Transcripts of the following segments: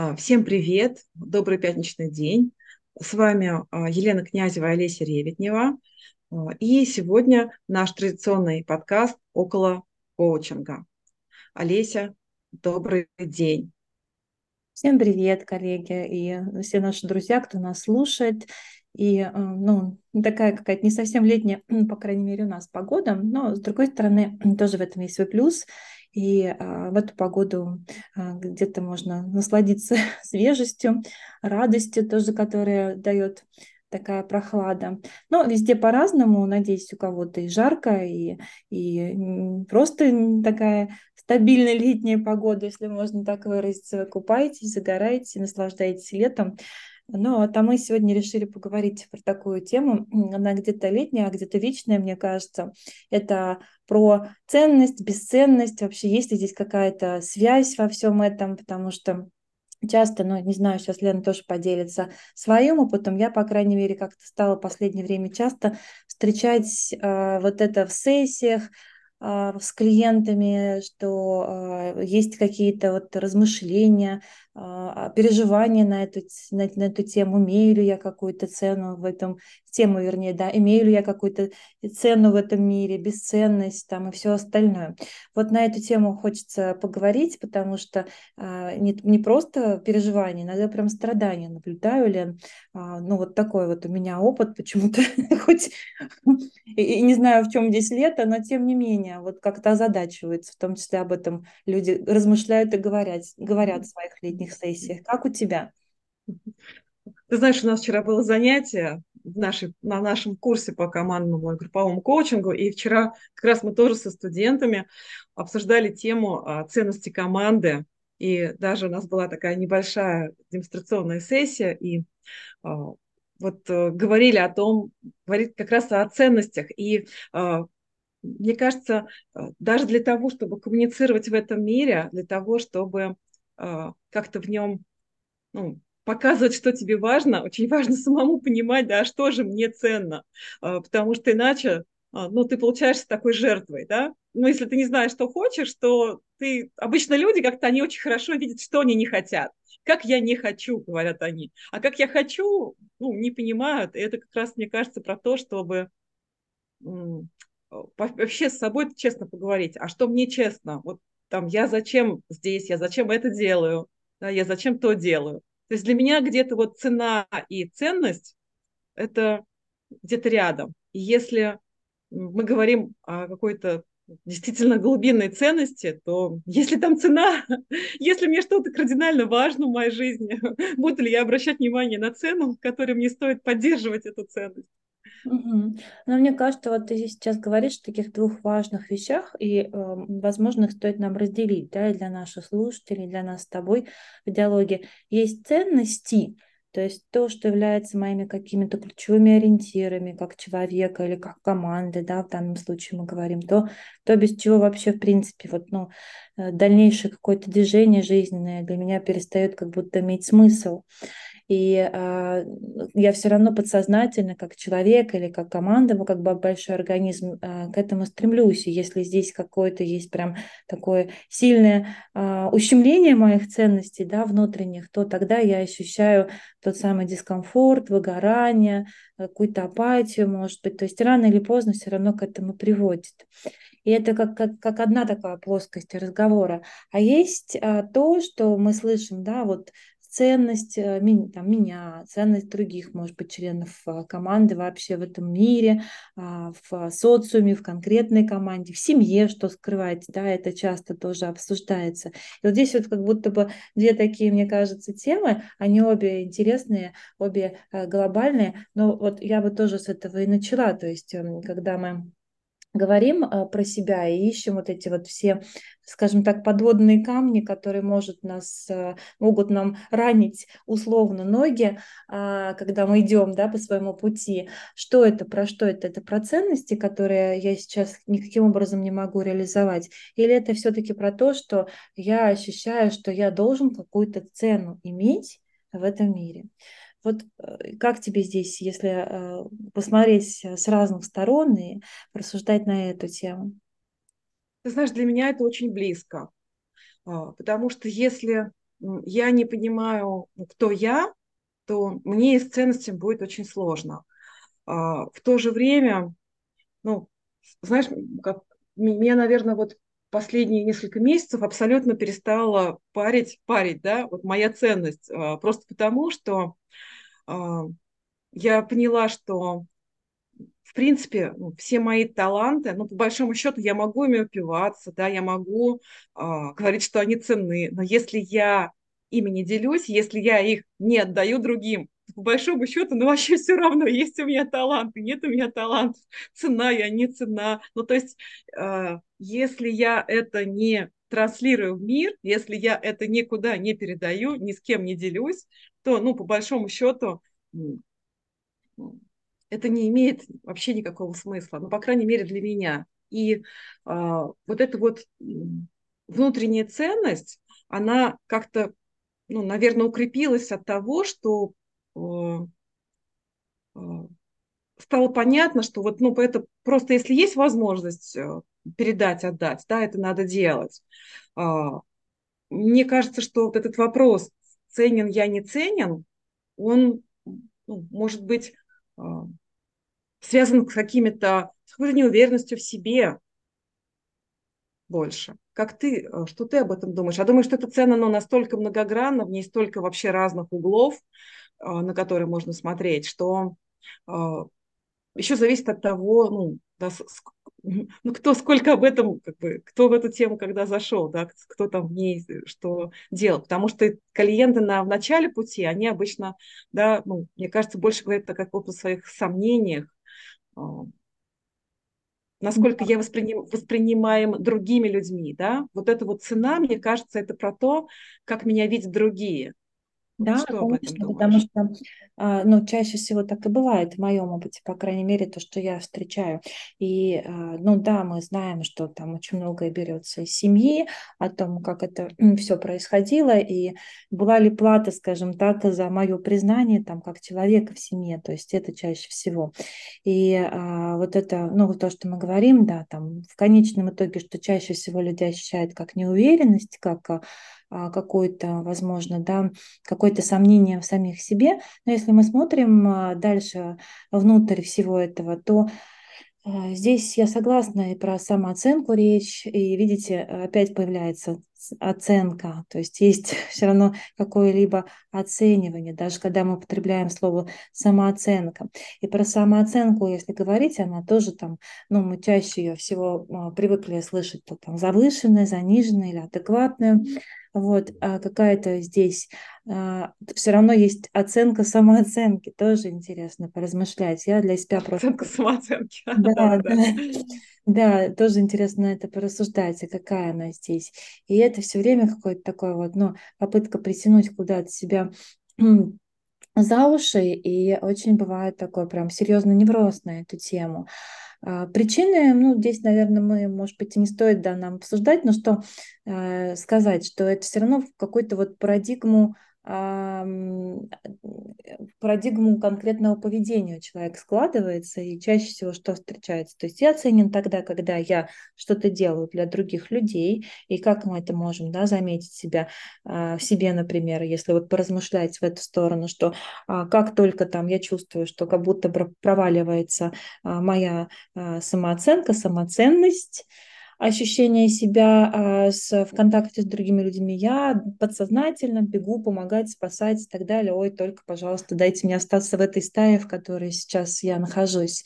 А, всем привет, добрый пятничный день. С вами а, Елена Князева и Олеся Реветнева. А, и сегодня наш традиционный подкаст «Около коучинга». Олеся, добрый день. Всем привет, коллеги и все наши друзья, кто нас слушает. И, ну, такая какая-то не совсем летняя, по крайней мере, у нас погода, но, с другой стороны, тоже в этом есть свой плюс – и а, в эту погоду а, где-то можно насладиться свежестью, радостью тоже, которая дает такая прохлада. Но везде по-разному, надеюсь, у кого-то и жарко, и, и просто такая стабильная летняя погода, если можно так выразиться. Вы купаетесь, загораете, наслаждаетесь летом. Ну, а мы сегодня решили поговорить про такую тему. Она где-то летняя, а где-то вечная, мне кажется. Это про ценность, бесценность. Вообще, есть ли здесь какая-то связь во всем этом? Потому что часто, ну, не знаю, сейчас Лена тоже поделится своим опытом. Я, по крайней мере, как-то стала в последнее время часто встречать э, вот это в сессиях, а, с клиентами, что а, есть какие-то вот размышления, переживания на эту, на, на эту тему, имею ли я какую-то цену в этом, тему, вернее, да, имею ли я какую-то цену в этом мире, бесценность там и все остальное. Вот на эту тему хочется поговорить, потому что не, не просто переживания, иногда прям страдания наблюдаю, Лен, ну вот такой вот у меня опыт почему-то, хоть и не знаю, в чем здесь лето, но тем не менее, вот как-то озадачивается, в том числе об этом люди размышляют и говорят, говорят в своих летних сессиях. Как у тебя? Ты знаешь, у нас вчера было занятие в нашей, на нашем курсе по командному и групповому коучингу, и вчера как раз мы тоже со студентами обсуждали тему а, ценности команды, и даже у нас была такая небольшая демонстрационная сессия, и а, вот э, говорили о том, говорит как раз о ценностях, и а, мне кажется, э, даже для того, чтобы коммуницировать в этом мире, для того, чтобы как-то в нем ну, показывать, что тебе важно, очень важно самому понимать, да, что же мне ценно, э, потому что иначе ну, ты получаешься такой жертвой, да. Но если ты не знаешь, что хочешь, то ты... Обычно люди как-то, они очень хорошо видят, что они не хотят. Как я не хочу, говорят они. А как я хочу, ну, не понимают. И это как раз, мне кажется, про то, чтобы вообще с собой честно поговорить, а что мне честно, вот там я зачем здесь, я зачем это делаю, да, я зачем то делаю. То есть для меня где-то вот цена и ценность это где-то рядом. И если мы говорим о какой-то действительно глубинной ценности, то если там цена, если мне что-то кардинально важно в моей жизни, буду ли я обращать внимание на цену, которой мне стоит поддерживать эту ценность? Угу. Но мне кажется, вот ты сейчас говоришь о таких двух важных вещах, и, э, возможно, их стоит нам разделить, да, и для наших слушателей, и для нас с тобой в диалоге. Есть ценности, то есть то, что является моими какими-то ключевыми ориентирами, как человека или как команды, да, в данном случае мы говорим, то, то без чего вообще, в принципе, вот, ну, э, дальнейшее какое-то движение жизненное для меня перестает как будто иметь смысл и э, я все равно подсознательно, как человек или как команда, ну, как бы большой организм, э, к этому стремлюсь. И если здесь какое-то есть прям такое сильное э, ущемление моих ценностей, да, внутренних, то тогда я ощущаю тот самый дискомфорт, выгорание, какую-то апатию, может быть. То есть рано или поздно все равно к этому приводит. И это как, как, как одна такая плоскость разговора. А есть а, то, что мы слышим, да, вот ценность э, там, меня, ценность других, может быть, членов а, команды вообще в этом мире, а, в социуме, в конкретной команде, в семье, что скрывать, да, это часто тоже обсуждается. И вот здесь вот как будто бы две такие, мне кажется, темы, они обе интересные, обе э, глобальные, но вот я бы тоже с этого и начала, то есть эм, когда мы говорим а, про себя и ищем вот эти вот все, скажем так, подводные камни, которые может нас, а, могут нам ранить условно ноги, а, когда мы идем да, по своему пути. Что это, про что это? Это про ценности, которые я сейчас никаким образом не могу реализовать? Или это все-таки про то, что я ощущаю, что я должен какую-то цену иметь в этом мире? Вот э, как тебе здесь, если э, посмотреть с разных сторон и рассуждать на эту тему? Ты знаешь, для меня это очень близко, а, потому что если я не понимаю, кто я, то мне и с ценностями будет очень сложно. А, в то же время, ну, знаешь, как, меня, наверное, вот последние несколько месяцев абсолютно перестала парить, парить, да, вот моя ценность, а, просто потому что я поняла, что в принципе, ну, все мои таланты, ну, по большому счету, я могу ими упиваться, да, я могу э, говорить, что они ценны, но если я ими не делюсь, если я их не отдаю другим, по большому счету, ну, вообще все равно, есть у меня таланты, нет у меня талантов, цена я, не цена. Ну, то есть, э, если я это не транслирую в мир, если я это никуда не передаю, ни с кем не делюсь, то, ну, по большому счету, это не имеет вообще никакого смысла, ну, по крайней мере, для меня. И э, вот эта вот внутренняя ценность, она как-то, ну, наверное, укрепилась от того, что э, стало понятно, что вот, ну, это просто, если есть возможность передать, отдать, да, это надо делать. Мне кажется, что вот этот вопрос, ценен я, не ценен, он, ну, может быть, а, связан с какими-то, с какой-то неуверенностью в себе больше. Как ты, э, что ты об этом думаешь? Я думаю, что эта цена но настолько многогранна, в ней столько вообще разных углов, а, на которые можно смотреть, что а, еще зависит от того, ну, да, ну, кто сколько об этом, как бы, кто в эту тему когда зашел, да, кто там в ней что делал. Потому что клиенты на, в начале пути, они обычно, да, ну, мне кажется, больше говорят о каких-то своих сомнениях, э, насколько я восприним, воспринимаем другими людьми, да. Вот эта вот цена, мне кажется, это про то, как меня видят другие. Да, что конечно, потому что а, ну, чаще всего так и бывает в моем опыте, по крайней мере, то, что я встречаю. И, а, ну да, мы знаем, что там очень многое берется из семьи, о том, как это все происходило, и была ли плата, скажем так, за мое признание там как человека в семье, то есть это чаще всего. И а, вот это, ну, то, что мы говорим, да, там в конечном итоге, что чаще всего люди ощущают как неуверенность, как а, какое-то, возможно, да, какое-то сомнение в самих себе. Но если мы смотрим а, дальше внутрь всего этого, то а, Здесь я согласна и про самооценку речь, и видите, опять появляется оценка, то есть есть все равно какое-либо оценивание, даже когда мы употребляем слово самооценка. И про самооценку, если говорить, она тоже там, ну, мы чаще ее всего привыкли слышать, то там завышенная, заниженная или адекватная. Вот, а какая-то здесь а, все равно есть оценка самооценки, тоже интересно поразмышлять. Я для себя просто... Оценка самооценки. Да, да, да. Да, тоже интересно это порассуждать, а какая она здесь. И это все время какой-то такой вот, ну, попытка притянуть куда-то себя за уши, и очень бывает такой прям серьезный невроз на эту тему. А, причины, ну, здесь, наверное, мы, может быть, и не стоит да, нам обсуждать, но что э, сказать, что это все равно в какую-то вот парадигму парадигму конкретного поведения человек складывается, и чаще всего что встречается. То есть я ценен тогда, когда я что-то делаю для других людей, и как мы это можем да, заметить себя, а, в себе, например, если вот поразмышлять в эту сторону, что а, как только там я чувствую, что как будто проваливается а, моя самооценка, самоценность, ощущение себя а, с, в контакте с другими людьми, я подсознательно бегу помогать, спасать и так далее. Ой, только, пожалуйста, дайте мне остаться в этой стае, в которой сейчас я нахожусь.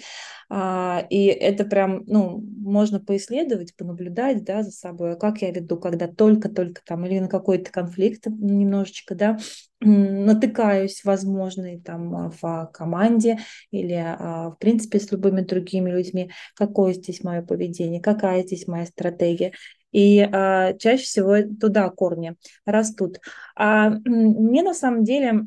А, и это прям, ну, можно поисследовать, понаблюдать, да, за собой, а как я веду, когда только-только там или на какой-то конфликт немножечко, да, натыкаюсь, возможно, и там в команде или, в принципе, с любыми другими людьми, какое здесь мое поведение, какая здесь моя стратегия. И а, чаще всего туда корни растут. А мне на самом деле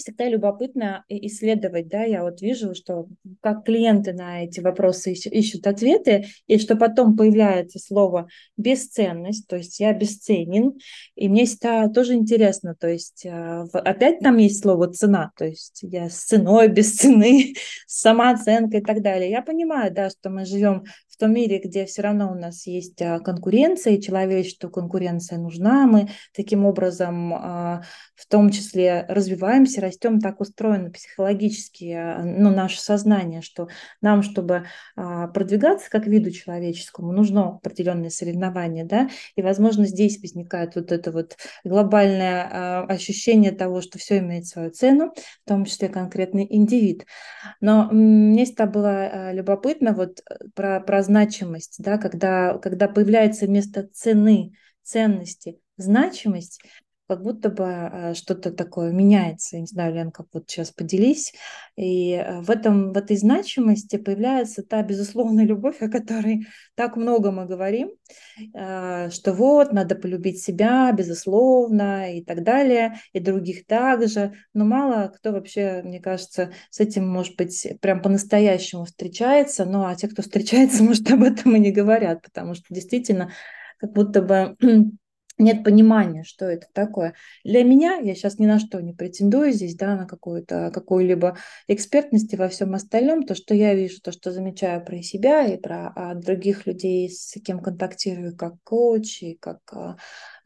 всегда любопытно исследовать, да, я вот вижу, что как клиенты на эти вопросы ищут ответы, и что потом появляется слово бесценность, то есть я бесценен, и мне всегда тоже интересно, то есть а, опять там есть слово цена, то есть я с ценой, без цены, с самооценкой и так далее. Я понимаю, да, что мы живем в том мире, где все равно у нас есть а, конкуренция, и человечеству конкуренция нужна, мы таким образом а, в том числе развиваемся, растем, так устроено психологически а, ну, наше сознание, что нам, чтобы продвигаться как виду человеческому, нужно определенное соревнование, да, и, возможно, здесь возникает вот это вот глобальное ощущение того, что все имеет свою цену, в том числе конкретный индивид. Но мне всегда было любопытно вот э, про, про значимость, да, когда, когда появляется вместо цены, ценности, значимость, как будто бы э, что-то такое меняется. Не знаю, Лен, как вот сейчас поделись. И э, в, этом, в этой значимости появляется та безусловная любовь, о которой так много мы говорим, э, что вот, надо полюбить себя, безусловно, и так далее, и других также. Но мало кто вообще, мне кажется, с этим, может быть, прям по-настоящему встречается. Ну, а те, кто встречается, может, об этом и не говорят, потому что действительно как будто бы нет понимания, что это такое. Для меня, я сейчас ни на что не претендую здесь, да, на какую-то, какую-либо экспертность во всем остальном, то, что я вижу, то, что замечаю про себя и про а, других людей, с кем контактирую как коуч и как а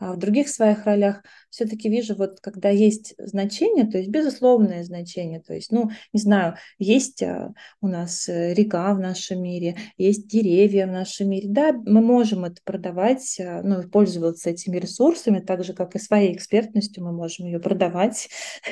в других своих ролях все-таки вижу, вот когда есть значение, то есть безусловное значение, то есть, ну, не знаю, есть а, у нас э, река в нашем мире, есть деревья в нашем мире, да, мы можем это продавать, а, ну, пользоваться этими ресурсами, так же, как и своей экспертностью мы можем ее продавать,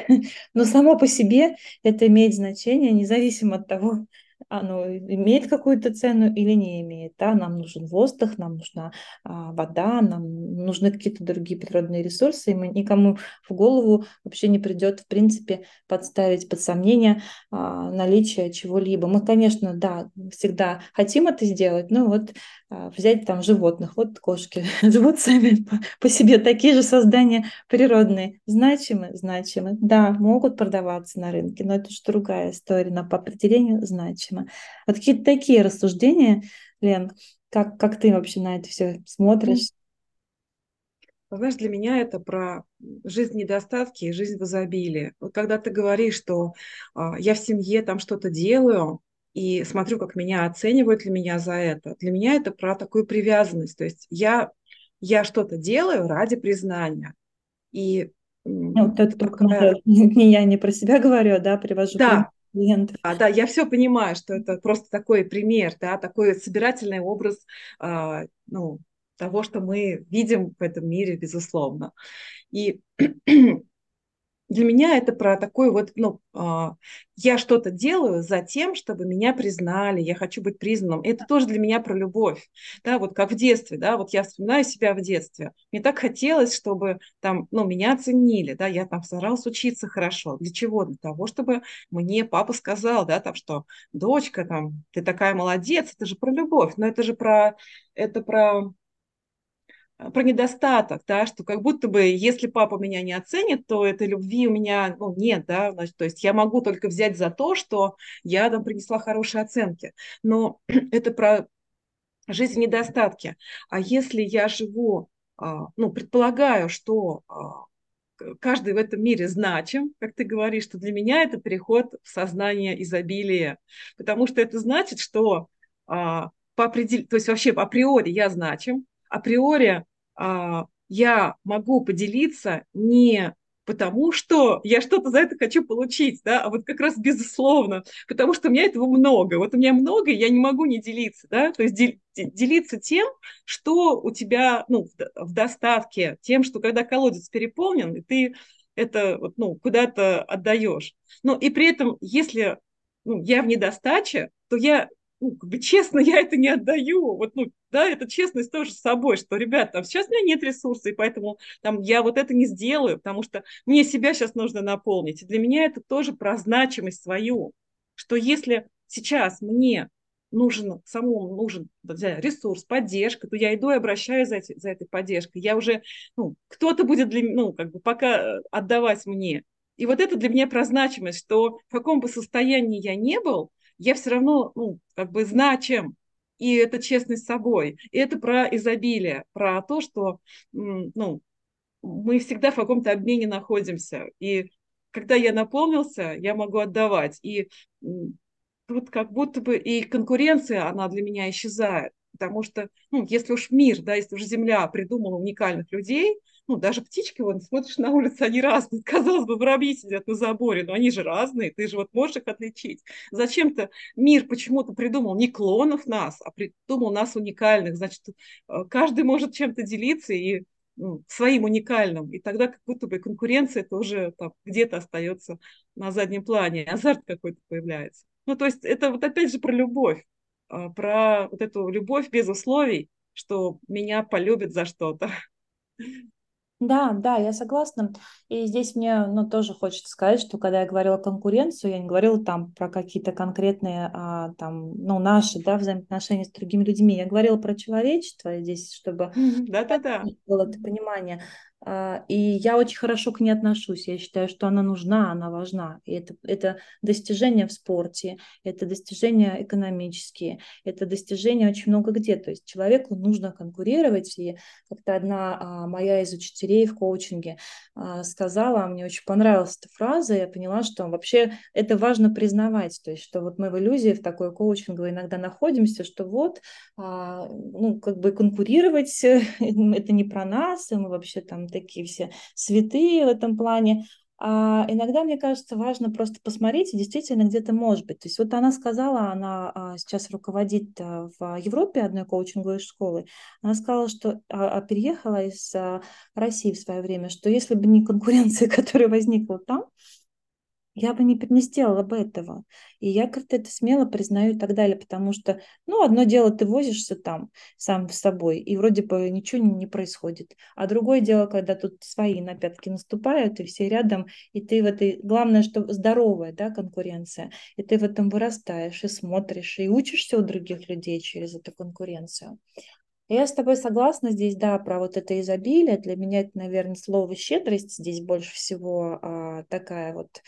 но само по себе это имеет значение, независимо от того, оно имеет какую-то цену или не имеет. Да? Нам нужен воздух, нам нужна а, вода, нам нужны какие-то другие природные ресурсы, и мы никому в голову вообще не придет, в принципе, подставить под сомнение а, наличие чего-либо. Мы, конечно, да, всегда хотим это сделать, но вот а, взять там животных, вот кошки живут сами по, по себе, такие же создания природные, значимы, значимы, да, могут продаваться на рынке, но это же другая история, но по определению значимы. Вот какие-то такие рассуждения, Лен, как, как ты вообще на это все смотришь? Знаешь, для меня это про жизнь недостатки и жизнь в изобилии. Вот когда ты говоришь, что а, я в семье там что-то делаю, и смотрю, как меня оценивают ли меня за это. Для меня это про такую привязанность. То есть я, я что-то делаю ради признания. И ну, вот это только такая... не я не про себя говорю, да, привожу да. Клиентов. Да, да, я все понимаю, что это просто такой пример, да, такой собирательный образ э, ну, того, что мы видим в этом мире, безусловно. И для меня это про такой вот, ну, э, я что-то делаю за тем, чтобы меня признали, я хочу быть признанным. Это тоже для меня про любовь, да, вот как в детстве, да, вот я вспоминаю себя в детстве. Мне так хотелось, чтобы там, ну, меня оценили, да, я там старалась учиться хорошо. Для чего? Для того, чтобы мне папа сказал, да, там, что дочка, там, ты такая молодец, это же про любовь, но это же про, это про про недостаток, да, что как будто бы, если папа меня не оценит, то этой любви у меня ну, нет, да, значит, то есть я могу только взять за то, что я там принесла хорошие оценки, но это про жизнь в недостатке. А если я живу, а, ну, предполагаю, что а, каждый в этом мире значим, как ты говоришь, что для меня это переход в сознание изобилия, потому что это значит, что а, по определению, то есть вообще априори я значим, априори я могу поделиться не потому, что я что-то за это хочу получить, да, а вот как раз безусловно, потому что у меня этого много. Вот у меня много, и я не могу не делиться, да, то есть делиться тем, что у тебя, ну, в достатке, тем, что когда колодец переполнен, и ты это, вот, ну, куда-то отдаешь. Ну, и при этом, если ну, я в недостаче, то я ну, как бы честно, я это не отдаю. Вот, ну, да, это честность тоже с собой, что, ребята, там, сейчас у меня нет ресурсов, и поэтому там, я вот это не сделаю, потому что мне себя сейчас нужно наполнить. И для меня это тоже про значимость свою, что если сейчас мне нужен самому нужен ресурс, поддержка, то я иду и обращаюсь за, эти, за этой поддержкой. Я уже, ну, кто-то будет для ну, как бы пока э, отдавать мне. И вот это для меня про значимость, что в каком бы состоянии я не был, я все равно, ну, как бы значим. И это честность с собой. И это про изобилие, про то, что, ну, мы всегда в каком-то обмене находимся. И когда я наполнился, я могу отдавать. И тут как будто бы и конкуренция, она для меня исчезает. Потому что, ну, если уж мир, да, если уж Земля придумала уникальных людей, ну, даже птички, вон, смотришь на улице, они разные. Казалось бы, воробьи сидят на заборе, но они же разные, ты же вот можешь их отличить. Зачем-то мир почему-то придумал не клонов нас, а придумал нас уникальных. Значит, э, каждый может чем-то делиться и ну, своим уникальным. И тогда как будто бы конкуренция тоже там где-то остается на заднем плане, азарт какой-то появляется. Ну, то есть это вот опять же про любовь, а, про вот эту любовь без условий, что меня полюбят за что-то. Да, да, я согласна. И здесь мне ну, тоже хочется сказать, что когда я говорила конкуренцию, я не говорила там про какие-то конкретные а, там, ну, наши да, взаимоотношения с другими людьми. Я говорила про человечество здесь, чтобы Да-да-да. было это понимание. А, и я очень хорошо к ней отношусь. Я считаю, что она нужна, она важна. И это, это достижения в спорте, это достижения экономические, это достижения очень много где. То есть человеку нужно конкурировать. И как-то одна а, моя из учителей в коучинге а, сказала, мне очень понравилась эта фраза, я поняла, что вообще это важно признавать. То есть, что вот мы в иллюзии в такой коучинговой иногда находимся, что вот, ну, как бы конкурировать, это не про нас, и мы вообще там такие все святые в этом плане. А иногда, мне кажется, важно просто посмотреть, действительно где-то может быть. То есть вот она сказала, она а, сейчас руководит а, в Европе одной коучинговой школы, она сказала, что а, переехала из России в свое время, что если бы не конкуренция, которая возникла там, я бы не, не сделала бы этого. И я как-то это смело признаю и так далее, потому что, ну, одно дело, ты возишься там сам с собой, и вроде бы ничего не, не происходит. А другое дело, когда тут свои на пятки наступают, и все рядом, и ты в этой, главное, что здоровая, да, конкуренция, и ты в этом вырастаешь, и смотришь, и учишься у других людей через эту конкуренцию. Я с тобой согласна здесь, да, про вот это изобилие. Для меня это, наверное, слово щедрость здесь больше всего а, такая вот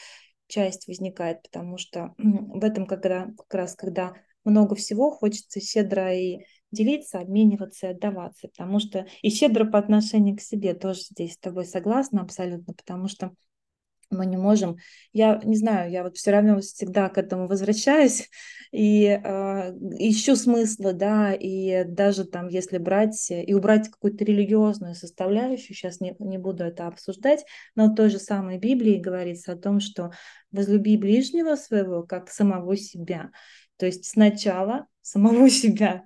часть возникает, потому что в этом когда, как раз, когда много всего, хочется щедро и делиться, обмениваться и отдаваться, потому что и щедро по отношению к себе тоже здесь с тобой согласна абсолютно, потому что мы не можем. Я не знаю, я вот все равно всегда к этому возвращаюсь и э, ищу смысла, да, и даже там, если брать и убрать какую-то религиозную составляющую, сейчас не, не буду это обсуждать, но в той же самой Библии говорится о том, что возлюби ближнего своего как самого себя. То есть сначала самого себя,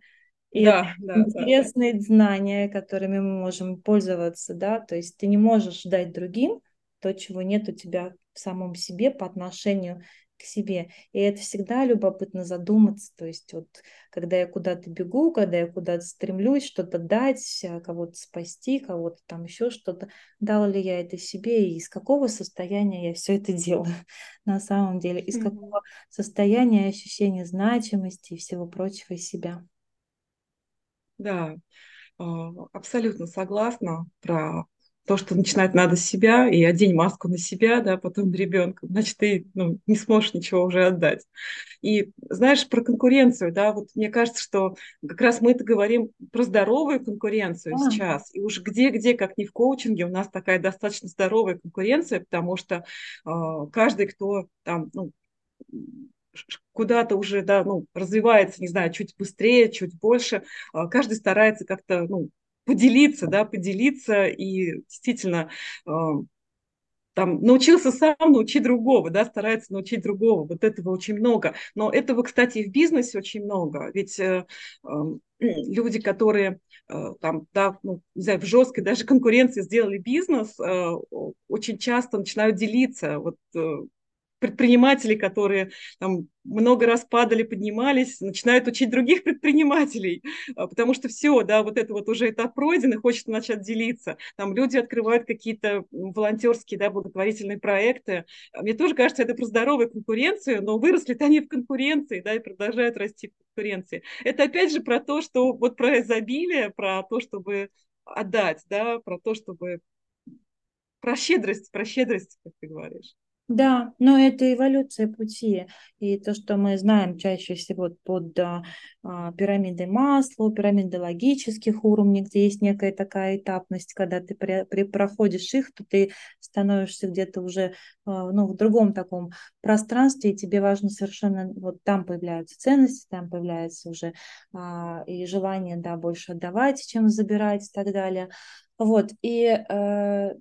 и да, это да, интересные да. знания, которыми мы можем пользоваться, да, то есть ты не можешь дать другим, то, чего нет у тебя в самом себе по отношению к себе. И это всегда любопытно задуматься. То есть вот когда я куда-то бегу, когда я куда-то стремлюсь что-то дать, кого-то спасти, кого-то там еще что-то, дала ли я это себе и из какого состояния я все это делаю на самом деле, из mm-hmm. какого состояния ощущения значимости и всего прочего себя. Да, а, абсолютно согласна про то, что начинать надо с себя, и одень маску на себя, да, потом ребенка, значит, ты ну, не сможешь ничего уже отдать. И знаешь, про конкуренцию, да, вот мне кажется, что как раз мы это говорим про здоровую конкуренцию а. сейчас, и уж где-где, как не в коучинге, у нас такая достаточно здоровая конкуренция, потому что э, каждый, кто там, ну, куда-то уже, да, ну, развивается, не знаю, чуть быстрее, чуть больше, а, каждый старается как-то, ну, поделиться, да, поделиться и действительно э, там научился сам научить другого, да, старается научить другого. Вот этого очень много. Но этого, кстати, и в бизнесе очень много. Ведь э, э, люди, которые э, там, да, ну, не знаю, в жесткой даже конкуренции сделали бизнес, э, очень часто начинают делиться. Вот э, предприниматели, которые там, много раз падали, поднимались, начинают учить других предпринимателей, а, потому что все, да, вот это вот уже этап пройден, и хочется начать делиться. Там люди открывают какие-то волонтерские, да, благотворительные проекты. А мне тоже кажется, это про здоровую конкуренцию, но выросли-то они в конкуренции, да, и продолжают расти в конкуренции. Это опять же про то, что вот про изобилие, про то, чтобы отдать, да, про то, чтобы про щедрость, про щедрость, как ты говоришь. Да, но это эволюция пути. И то, что мы знаем чаще всего под а, а, пирамидой масла, пирамидой логических уровней, где есть некая такая этапность, когда ты при, при, проходишь их, то ты становишься где-то уже а, ну, в другом таком пространстве, и тебе важно совершенно, вот там появляются ценности, там появляется уже а, и желание, да, больше отдавать, чем забирать и так далее. Вот, и э,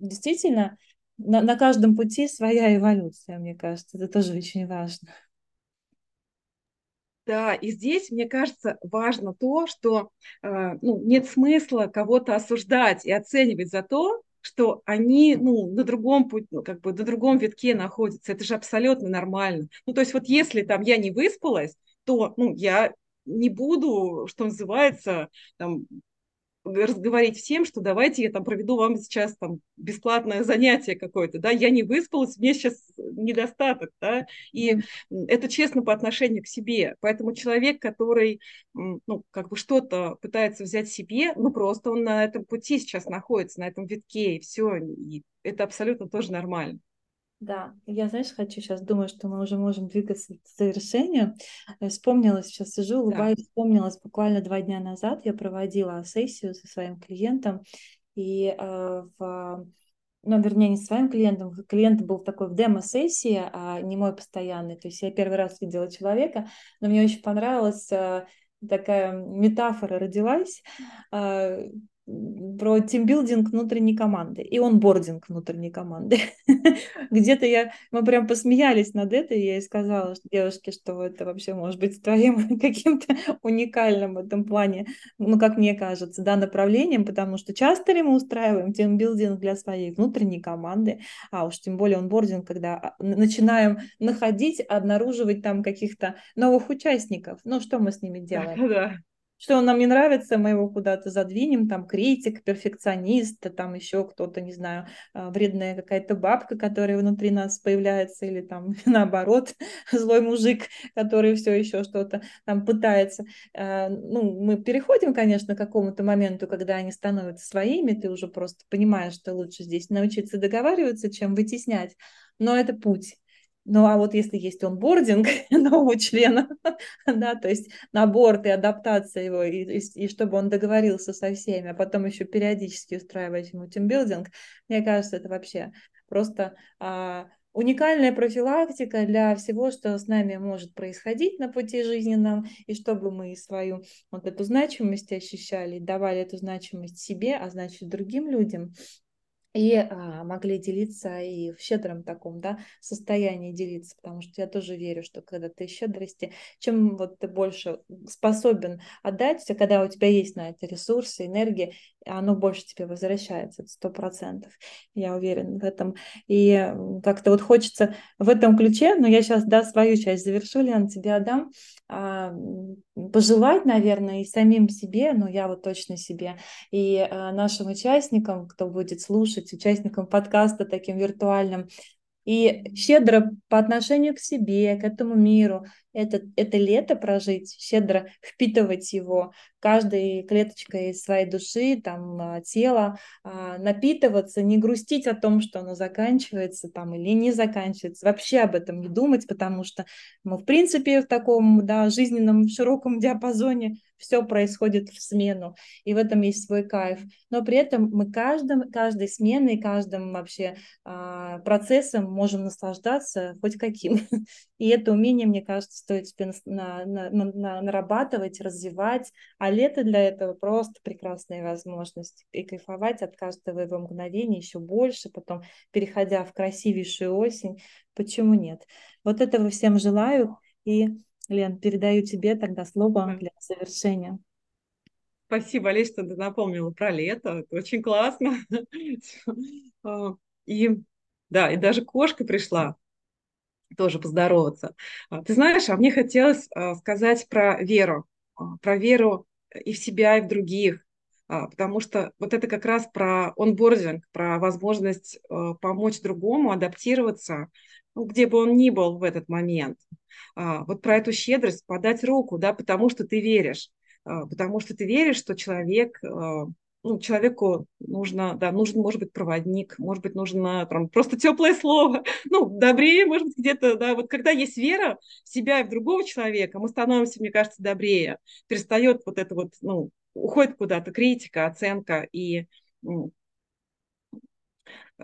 действительно, на, на каждом пути своя эволюция, мне кажется, это тоже очень важно. Да, и здесь, мне кажется, важно то, что э, ну, нет смысла кого-то осуждать и оценивать за то, что они ну, на другом пути, ну, как бы на другом витке находятся. Это же абсолютно нормально. Ну, то есть вот если там я не выспалась, то ну, я не буду, что называется, там, разговорить всем, что давайте я там проведу вам сейчас там бесплатное занятие какое-то, да, я не выспалась, мне сейчас недостаток, да, и это честно по отношению к себе, поэтому человек, который, ну, как бы что-то пытается взять себе, ну, просто он на этом пути сейчас находится, на этом витке, и все, и это абсолютно тоже нормально. Да, я, знаешь, хочу сейчас, думаю, что мы уже можем двигаться к завершению. Э, вспомнилась, сейчас сижу, улыбаюсь, да. вспомнилась буквально два дня назад, я проводила сессию со своим клиентом, и э, в ну, вернее, не с своим клиентом, клиент был такой в демо-сессии, а не мой постоянный. То есть я первый раз видела человека, но мне очень понравилась э, такая метафора родилась. Про тимбилдинг внутренней команды и онбординг внутренней команды. Где-то я, мы прям посмеялись над этой, я ей сказала девушке, что это вообще может быть твоим каким-то уникальным в этом плане, ну, как мне кажется, да, направлением, потому что часто ли мы устраиваем тимбилдинг для своей внутренней команды, а уж тем более онбординг, когда а, начинаем находить, обнаруживать там каких-то новых участников, ну, что мы с ними делаем? Что нам не нравится, мы его куда-то задвинем, там критик, перфекционист, там еще кто-то, не знаю, а, вредная какая-то бабка, которая внутри нас появляется, или там наоборот, злой мужик, который все еще что-то там пытается. А, ну, мы переходим, конечно, к какому-то моменту, когда они становятся своими, ты уже просто понимаешь, что лучше здесь научиться договариваться, чем вытеснять. Но это путь. Ну, а вот если есть онбординг нового члена, да, то есть набор и адаптация его, и, и, и чтобы он договорился со всеми, а потом еще периодически устраивать ему тимбилдинг, мне кажется, это вообще просто а, уникальная профилактика для всего, что с нами может происходить на пути жизненном, и чтобы мы свою вот эту значимость ощущали, давали эту значимость себе, а значит другим людям, и а, могли делиться и в щедром таком да, состоянии делиться, потому что я тоже верю, что когда ты щедрости, чем вот ты больше способен отдать, когда у тебя есть на это ресурсы, энергия, оно больше тебе возвращается, сто процентов, я уверена в этом. И как-то вот хочется в этом ключе, но я сейчас, да, свою часть завершу, Лен, тебе отдам, а, пожелать, наверное, и самим себе, ну, я вот точно себе, и а, нашим участникам, кто будет слушать, участникам подкаста таким виртуальным, и щедро по отношению к себе, к этому миру, это, это лето прожить, щедро впитывать его, каждой клеточкой своей души, там, а, тела, а, напитываться, не грустить о том, что оно заканчивается там или не заканчивается, вообще об этом не думать, потому что мы, в принципе, в таком да, жизненном широком диапазоне все происходит в смену, и в этом есть свой кайф. Но при этом мы каждым, каждой сменой, каждым вообще а, процессом можем наслаждаться хоть каким. И это умение, мне кажется, стоит себе на, на, на, на, нарабатывать, развивать. А лето для этого просто прекрасная возможность. И кайфовать от каждого его мгновения еще больше, потом переходя в красивейшую осень. Почему нет? Вот этого всем желаю. И, Лен, передаю тебе тогда слово для завершения. Спасибо, Олег, что ты напомнила про лето. Это очень классно. А, и да, и даже кошка пришла тоже поздороваться. А, ты знаешь, а мне хотелось а, сказать про веру, а, про веру и в себя, и в других, потому что вот это как раз про онбординг, про возможность помочь другому адаптироваться, ну, где бы он ни был в этот момент. Вот про эту щедрость, подать руку, да, потому что ты веришь, потому что ты веришь, что человек ну, человеку нужно, да, нужен, может быть, проводник, может быть, нужно там, просто теплое слово, ну, добрее, может быть, где-то, да, вот когда есть вера в себя и в другого человека, мы становимся, мне кажется, добрее, перестает вот это вот, ну, уходит куда-то критика, оценка, и Э,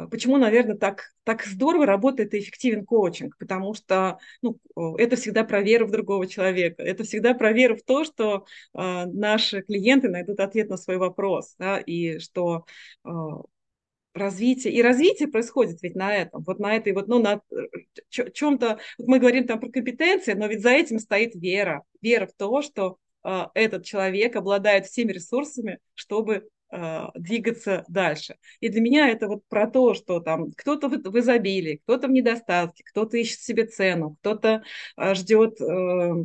почему, наверное, так, так здорово работает и эффективен коучинг? Потому что ну, это всегда про веру в другого человека. Это всегда про веру в то, что э, наши клиенты найдут ответ на свой вопрос. Да, и что э, развитие. И развитие происходит ведь на этом, вот на этой вот, ну, на э, чем-то, вот мы говорим там про компетенции, но ведь за этим стоит вера. Вера в то, что э, этот человек обладает всеми ресурсами, чтобы э, двигаться дальше. И для меня это вот про то, что там кто-то в, изобилии, кто-то в недостатке, кто-то ищет себе цену, кто-то э, ждет э,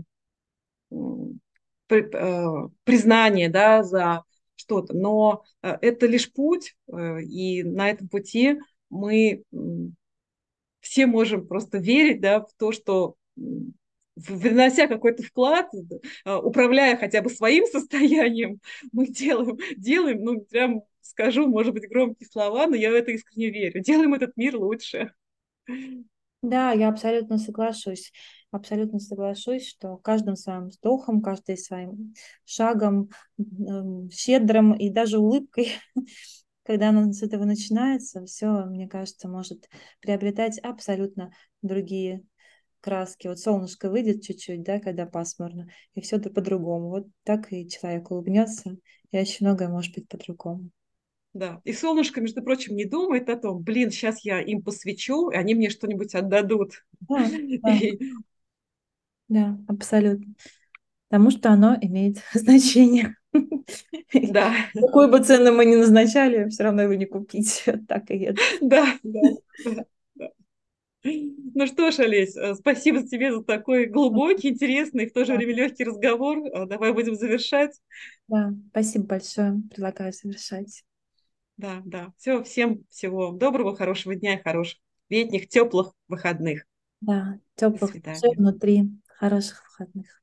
при, э, признание да, за что-то. Но э, это лишь путь, э, и на этом пути мы все можем просто верить да, в то, что внося какой-то вклад, э, управляя хотя бы своим состоянием, мы делаем, делаем, ну, прям скажу, может быть, громкие слова, но я в это искренне верю. Делаем этот мир лучше. Да, я абсолютно соглашусь. Абсолютно соглашусь, что каждым своим вздохом, каждым своим шагом, щедрым и даже улыбкой, когда она с этого начинается, все, мне кажется, может приобретать абсолютно другие краски. Вот солнышко выйдет чуть-чуть, да, когда пасмурно, и все по-другому. Вот так и человек улыбнется, и очень многое может быть по-другому. Да, и солнышко, между прочим, не думает о том, блин, сейчас я им посвечу, и они мне что-нибудь отдадут. Да, да. И... да, абсолютно. Потому что оно имеет значение. Да. Какую бы цену мы ни назначали, все равно его не купить. Так и это. Да, да, да. Ну что ж, Олесь, э, спасибо тебе за такой глубокий, интересный, в то же время легкий разговор. Э, давай будем завершать. Да, спасибо большое. Предлагаю завершать. Да, да. Все, всем всего доброго, хорошего дня и хороших летних, теплых выходных. Да, теплых внутри, хороших выходных.